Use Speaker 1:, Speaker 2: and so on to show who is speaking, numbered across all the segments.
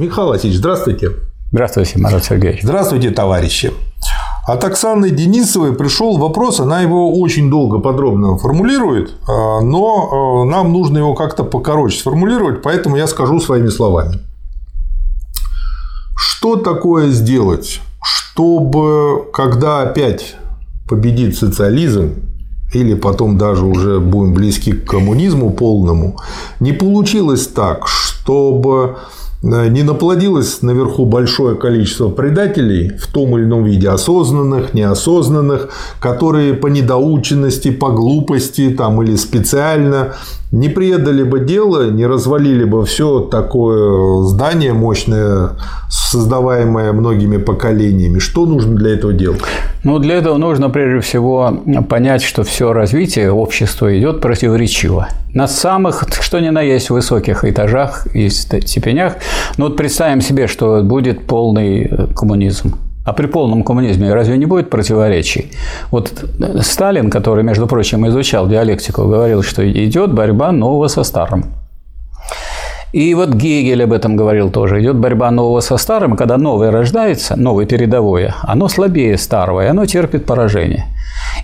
Speaker 1: Михаил Васильевич, здравствуйте.
Speaker 2: Здравствуйте, Марат Сергеевич.
Speaker 1: Здравствуйте, товарищи. От Оксаны Денисовой пришел вопрос, она его очень долго подробно формулирует, а, но а, нам нужно его как-то покороче сформулировать, поэтому я скажу своими словами. Что такое сделать, чтобы, когда опять победит социализм, или потом даже уже будем близки к коммунизму полному, не получилось так, чтобы не наплодилось наверху большое количество предателей в том или ином виде, осознанных, неосознанных, которые по недоученности, по глупости там, или специально не предали бы дело, не развалили бы все такое здание мощное, создаваемое многими поколениями. Что нужно для этого делать?
Speaker 2: Ну, для этого нужно прежде всего понять, что все развитие общества идет противоречиво. На самых, что ни на есть, высоких этажах и степенях. Ну, вот представим себе, что будет полный э, коммунизм. А при полном коммунизме разве не будет противоречий? Вот Сталин, который, между прочим, изучал диалектику, говорил, что идет борьба нового со старым. И вот Гегель об этом говорил тоже. Идет борьба нового со старым, когда новое рождается, новое передовое, оно слабее старого, и оно терпит поражение.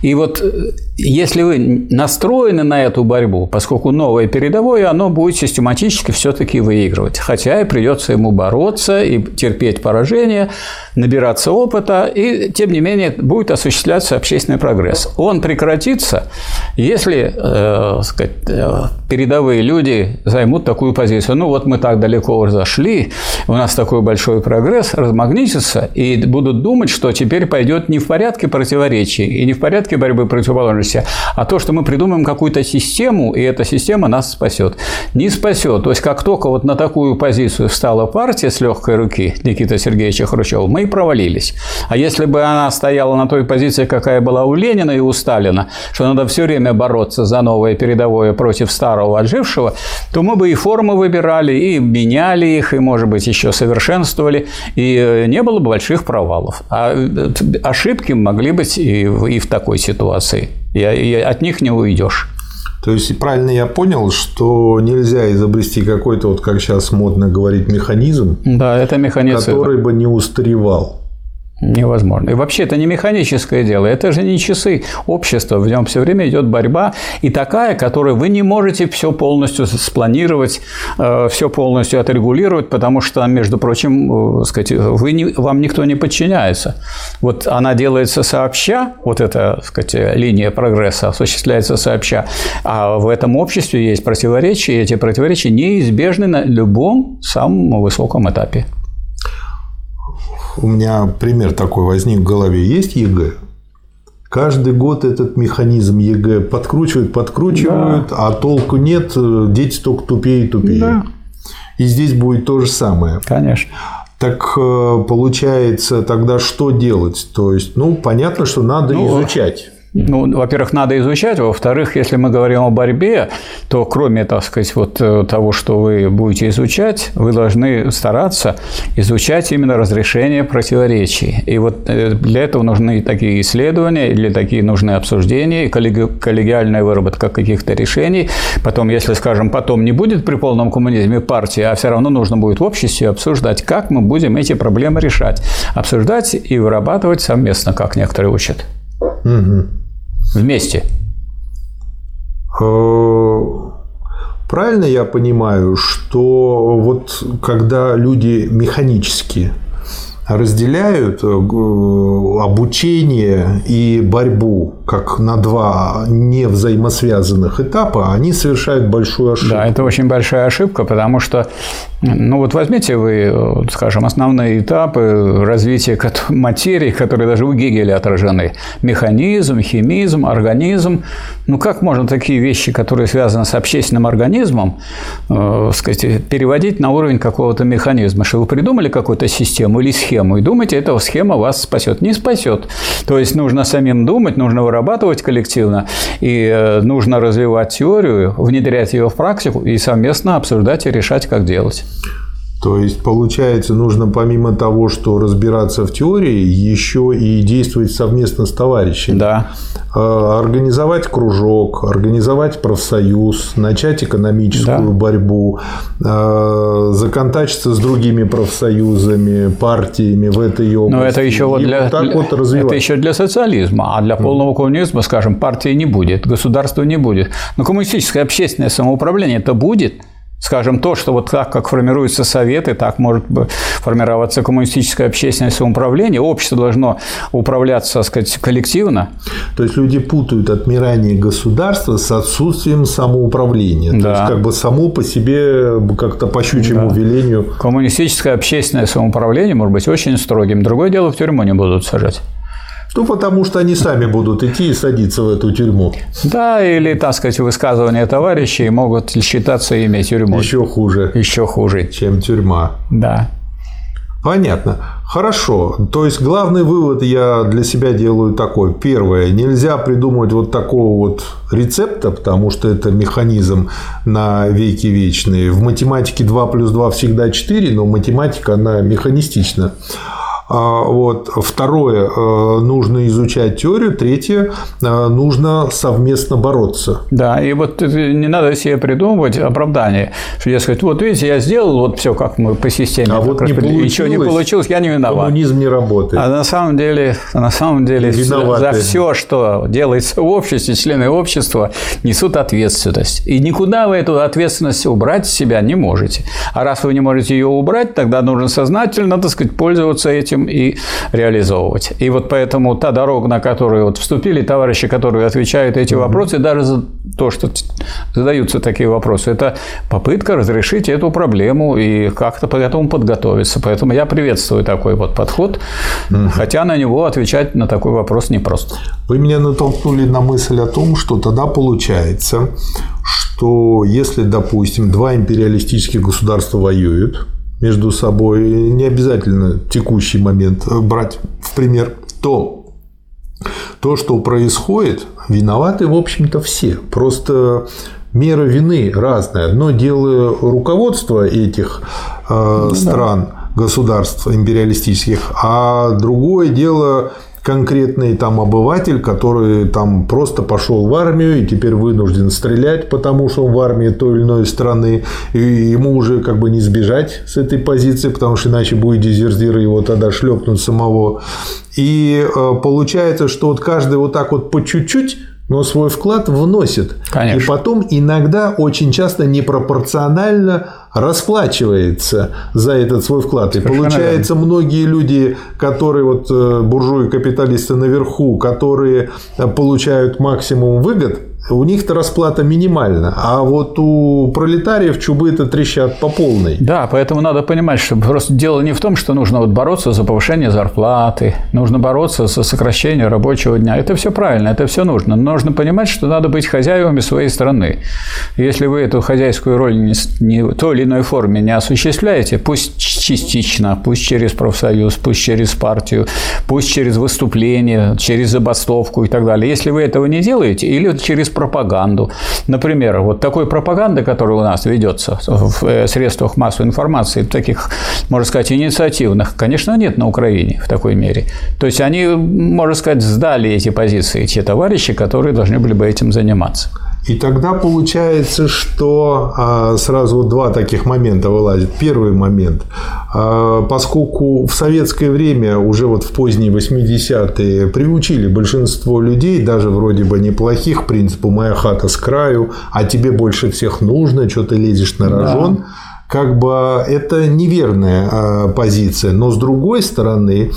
Speaker 2: И вот э, если вы настроены на эту борьбу, поскольку новое передовое, оно будет систематически все-таки выигрывать. Хотя и придется ему бороться и терпеть поражение, набираться опыта, и тем не менее будет осуществляться общественный прогресс. Он прекратится, если э, сказать, э, передовые люди займут такую позицию. Ну вот мы так далеко зашли, у нас такой большой прогресс, размагнитится и будут думать, что теперь пойдет не в порядке противоречий и не в порядке борьбы противоположности, а то, что мы придумаем какую-то систему, и эта система нас спасет. Не спасет. То есть, как только вот на такую позицию встала партия с легкой руки Никита Сергеевича Хрущева, мы и провалились. А если бы она стояла на той позиции, какая была у Ленина и у Сталина, что надо все время бороться за новое передовое против старого отжившего, то мы бы и формы выбирали, и меняли их, и, может быть, еще совершенствовали, и э, не было бы больших провалов. А э, ошибки могли быть и в такой ситуации. И, и от них не уйдешь.
Speaker 1: То есть, правильно я понял, что нельзя изобрести какой-то, вот как сейчас модно говорить, механизм,
Speaker 2: да, это механизм,
Speaker 1: который бы не устаревал.
Speaker 2: Невозможно. И вообще это не механическое дело, это же не часы общества, в нем все время идет борьба, и такая, которую вы не можете все полностью спланировать, э, все полностью отрегулировать, потому что, между прочим, э, сказать, вы не, вам никто не подчиняется. Вот она делается сообща, вот эта сказать, линия прогресса осуществляется сообща, а в этом обществе есть противоречия, и эти противоречия неизбежны на любом самом высоком этапе.
Speaker 1: У меня пример такой возник в голове. Есть ЕГЭ? Каждый год этот механизм ЕГЭ подкручивают, подкручивают, да. а толку нет, дети только тупее и тупее. Да. И здесь будет то же самое.
Speaker 2: Конечно.
Speaker 1: Так э, получается, тогда что делать? То есть, ну, понятно, что надо ну, изучать.
Speaker 2: Ну, во-первых, надо изучать, во-вторых, если мы говорим о борьбе, то кроме, так сказать, вот э, того, что вы будете изучать, вы должны стараться изучать именно разрешение противоречий. И вот э, для этого нужны такие исследования, или такие нужны обсуждения, коллегиальная выработка каких-то решений. Потом, если, скажем, потом не будет при полном коммунизме партии, а все равно нужно будет в обществе обсуждать, как мы будем эти проблемы решать. Обсуждать и вырабатывать совместно, как некоторые учат. Угу вместе?
Speaker 1: Э, правильно я понимаю, что вот когда люди механически разделяют э, обучение и борьбу как на два не взаимосвязанных этапа, они совершают большую ошибку.
Speaker 2: Да, это очень большая ошибка, потому что, ну вот возьмите вы, скажем, основные этапы развития материи, которые даже у Гегеля отражены. Механизм, химизм, организм. Ну как можно такие вещи, которые связаны с общественным организмом, э, сказать, переводить на уровень какого-то механизма? Что вы придумали какую-то систему или схему и думаете, эта схема вас спасет? Не спасет. То есть нужно самим думать, нужно вырабатывать коллективно, и э, нужно развивать теорию, внедрять ее в практику и совместно обсуждать и решать, как делать.
Speaker 1: То есть, получается, нужно помимо того, что разбираться в теории, еще и действовать совместно с товарищами.
Speaker 2: Да.
Speaker 1: А, организовать кружок, организовать профсоюз, начать экономическую да. борьбу, а, законтачиться с другими профсоюзами, партиями в этой области.
Speaker 2: Но это еще вот для, вот так вот это еще для социализма, а для полного коммунизма, скажем, партии не будет, государства не будет. Но коммунистическое общественное самоуправление это будет – Скажем, то, что вот так, как формируются советы, так может формироваться коммунистическое общественное самоуправление. Общество должно управляться, так сказать, коллективно.
Speaker 1: То есть люди путают отмирание государства с отсутствием самоуправления. Да. То есть как бы само по себе как-то по щучьему да. велению.
Speaker 2: Коммунистическое общественное самоуправление может быть очень строгим. Другое дело, в тюрьму не будут сажать.
Speaker 1: Ну, потому что они сами будут идти и садиться в эту тюрьму.
Speaker 2: Да, или, так сказать, высказывания товарищей могут считаться ими тюрьмой.
Speaker 1: Еще хуже.
Speaker 2: Еще хуже.
Speaker 1: Чем тюрьма.
Speaker 2: Да.
Speaker 1: Понятно. Хорошо. То есть главный вывод я для себя делаю такой. Первое. Нельзя придумать вот такого вот рецепта, потому что это механизм на веки вечные. В математике 2 плюс 2 всегда 4, но математика, она механистична. А, вот. Второе, э, нужно изучать теорию. Третье, э, нужно совместно бороться.
Speaker 2: Да, и вот не надо себе придумывать оправдание, что я сказать, вот видите, я сделал вот все, как мы по системе.
Speaker 1: А вот не получилось,
Speaker 2: Ничего не получилось, я не виноват.
Speaker 1: Коммунизм не работает.
Speaker 2: А на самом деле, на самом деле Виноваты. за все, что делается в обществе, члены общества несут ответственность. И никуда вы эту ответственность убрать с себя не можете. А раз вы не можете ее убрать, тогда нужно сознательно, так сказать, пользоваться этим этим и реализовывать. И вот поэтому та дорога, на которую вот вступили товарищи, которые отвечают эти вопросы, даже за то, что задаются такие вопросы, это попытка разрешить эту проблему и как-то по этому подготовиться. Поэтому я приветствую такой вот подход, хотя на него отвечать на такой вопрос непросто.
Speaker 1: Вы меня натолкнули на мысль о том, что тогда получается, что если, допустим, два империалистических государства воюют, между собой, не обязательно текущий момент брать в пример, то то, что происходит, виноваты, в общем-то, все. Просто мера вины разная. Одно дело руководство этих э, ну стран, государств империалистических, а другое дело конкретный там обыватель, который там просто пошел в армию и теперь вынужден стрелять, потому что он в армии той или иной страны, и ему уже как бы не сбежать с этой позиции, потому что иначе будет дезертир, его тогда шлепнут самого. И э, получается, что вот каждый вот так вот по чуть-чуть но свой вклад вносит.
Speaker 2: Конечно.
Speaker 1: И потом иногда очень часто непропорционально расплачивается за этот свой вклад. И Совершенно получается, верно. многие люди, которые вот э, буржуи капиталисты наверху, которые э, получают максимум выгод, у них-то расплата минимальна, а вот у пролетариев чубы-то трещат по полной.
Speaker 2: Да, поэтому надо понимать, что просто дело не в том, что нужно вот бороться за повышение зарплаты, нужно бороться за сокращение рабочего дня. Это все правильно, это все нужно. Но нужно понимать, что надо быть хозяевами своей страны. Если вы эту хозяйскую роль не, не в той или иной форме не осуществляете, пусть частично, пусть через профсоюз, пусть через партию, пусть через выступление, через забастовку и так далее. Если вы этого не делаете, или через пропаганду. Например, вот такой пропаганды, которая у нас ведется в э, средствах массовой информации, таких, можно сказать, инициативных, конечно, нет на Украине в такой мере. То есть они, можно сказать, сдали эти позиции, те товарищи, которые должны были бы этим заниматься.
Speaker 1: И тогда получается, что а, сразу два таких момента вылазит. Первый момент. А, поскольку в советское время, уже вот в поздние 80-е, приучили большинство людей, даже вроде бы неплохих, принципу «моя хата с краю», а тебе больше всех нужно, что ты лезешь на рожон, да. как бы это неверная а, позиция. Но с другой стороны,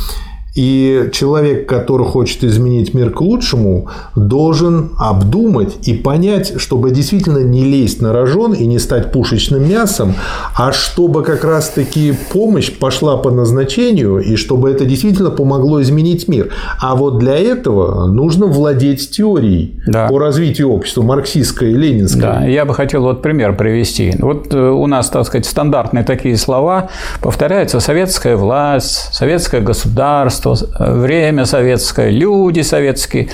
Speaker 1: и человек, который хочет изменить мир к лучшему, должен обдумать и понять, чтобы действительно не лезть на рожон и не стать пушечным мясом, а чтобы как раз-таки помощь пошла по назначению и чтобы это действительно помогло изменить мир. А вот для этого нужно владеть теорией да. по развитию общества, марксистской и ленинской.
Speaker 2: Да, я бы хотел вот пример привести. Вот э, у нас, так сказать, стандартные такие слова повторяются: советская власть, советское государство, пространство, время советское, люди советские.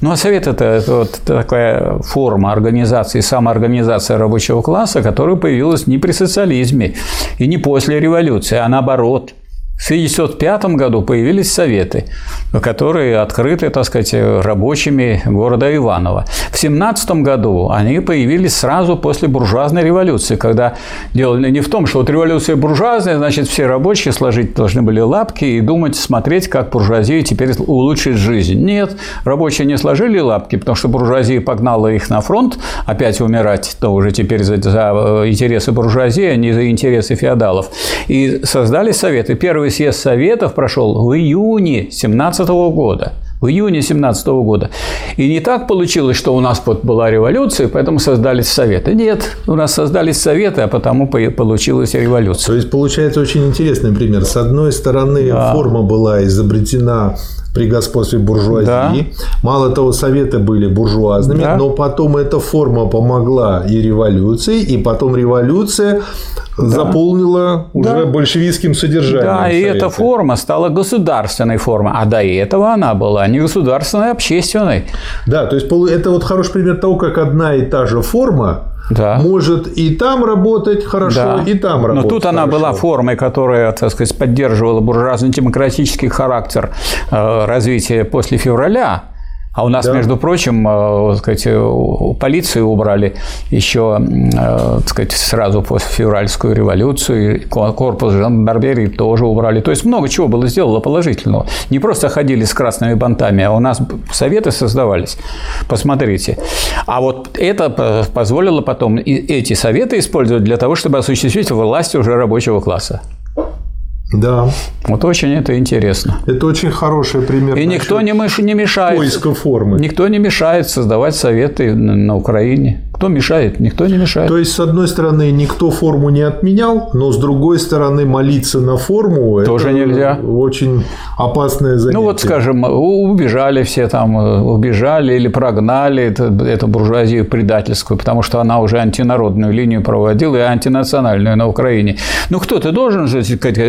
Speaker 2: Ну, а Совет – это, вот такая форма организации, самоорганизация рабочего класса, которая появилась не при социализме и не после революции, а наоборот – в 1905 году появились советы, которые открыты, так сказать, рабочими города Иваново. В 17 году они появились сразу после буржуазной революции, когда дело не в том, что вот революция буржуазная, значит, все рабочие сложить должны были лапки и думать, смотреть, как буржуазия теперь улучшит жизнь. Нет, рабочие не сложили лапки, потому что буржуазия погнала их на фронт опять умирать, то уже теперь за, за интересы буржуазии, а не за интересы феодалов. И создали советы. Первый Первый съезд Советов прошел в июне 17 года. В июне 17 года. И не так получилось, что у нас вот была революция, поэтому создались Советы. Нет, у нас создались Советы, а потому получилась революция.
Speaker 1: То есть, получается очень интересный пример. С одной стороны, да. форма была изобретена при господстве буржуазии. Да. Мало того, советы были буржуазными, да. но потом эта форма помогла и революции, и потом революция да. заполнила уже да. большевистским содержанием.
Speaker 2: Да, советы. и эта форма стала государственной формой, а до этого она была не государственной, а общественной.
Speaker 1: Да, то есть это вот хороший пример того, как одна и та же форма да. может и там работать хорошо, да. и там работать.
Speaker 2: Но тут
Speaker 1: хорошо.
Speaker 2: она была формой, которая, так сказать, поддерживала буржуазно-демократический характер э, развития после февраля. А у нас, да. между прочим, э, сказать, полицию убрали еще э, сказать, сразу после февральскую революцию, корпус жандармерии тоже убрали. То есть много чего было сделано положительного. Не просто ходили с красными бантами, а у нас советы создавались. Посмотрите. А вот это позволило потом эти советы использовать для того, чтобы осуществить власть уже рабочего класса.
Speaker 1: Да.
Speaker 2: Вот очень это интересно.
Speaker 1: Это очень хороший пример.
Speaker 2: И никто не, меш... не мешает.
Speaker 1: Поиска формы.
Speaker 2: Никто не мешает создавать советы на Украине. Кто мешает? Никто не мешает.
Speaker 1: То есть, с одной стороны, никто форму не отменял, но с другой стороны, молиться на форму
Speaker 2: тоже нельзя.
Speaker 1: Очень опасное занятие.
Speaker 2: Ну вот, скажем, убежали все там, убежали или прогнали эту, эту буржуазию предательскую, потому что она уже антинародную линию проводила и антинациональную на Украине. Ну кто-то должен же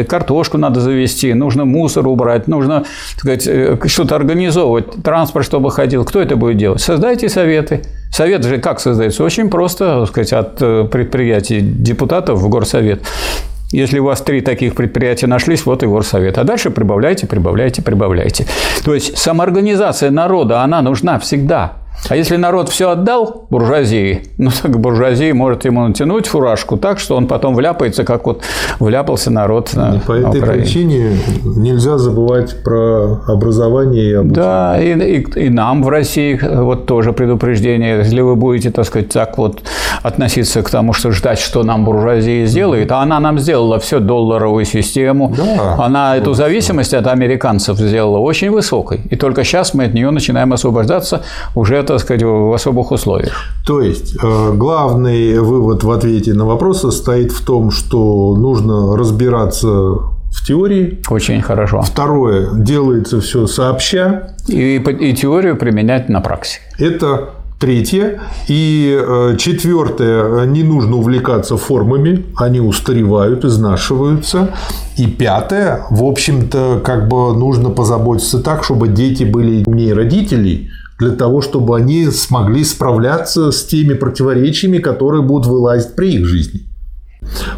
Speaker 2: картошку надо завести, нужно мусор убрать, нужно сказать, э, что-то организовывать, транспорт, чтобы ходил. Кто это будет делать? Создайте советы. Совет же как создается? Очень просто, так сказать, от э, предприятий депутатов в горсовет. Если у вас три таких предприятия нашлись, вот и горсовет. А дальше прибавляйте, прибавляйте, прибавляйте. То есть самоорганизация народа, она нужна всегда. А если народ все отдал буржуазии, ну так буржуазия может ему натянуть фуражку так, что он потом вляпается, как вот вляпался народ на,
Speaker 1: и По этой
Speaker 2: на
Speaker 1: причине нельзя забывать про образование и обучение.
Speaker 2: Да, и, и, и нам в России вот тоже предупреждение. Если вы будете, так сказать, так вот относиться к тому, что ждать, что нам буржуазия сделает, а она нам сделала все долларовую систему, да, она эту зависимость от американцев сделала очень высокой. И только сейчас мы от нее начинаем освобождаться уже так сказать, в особых условиях.
Speaker 1: То есть, э, главный вывод в ответе на вопрос состоит в том, что нужно разбираться в теории.
Speaker 2: Очень хорошо.
Speaker 1: Второе, делается все сообща.
Speaker 2: И, и теорию применять на практике.
Speaker 1: Это Третье. И э, четвертое. Не нужно увлекаться формами. Они устаревают, изнашиваются. И пятое. В общем-то, как бы нужно позаботиться так, чтобы дети были умнее родителей, для того, чтобы они смогли справляться с теми противоречиями, которые будут вылазить при их жизни.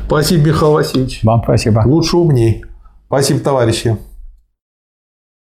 Speaker 1: Спасибо, Михаил Васильевич.
Speaker 2: Вам спасибо.
Speaker 1: Лучше умней. Спасибо, товарищи.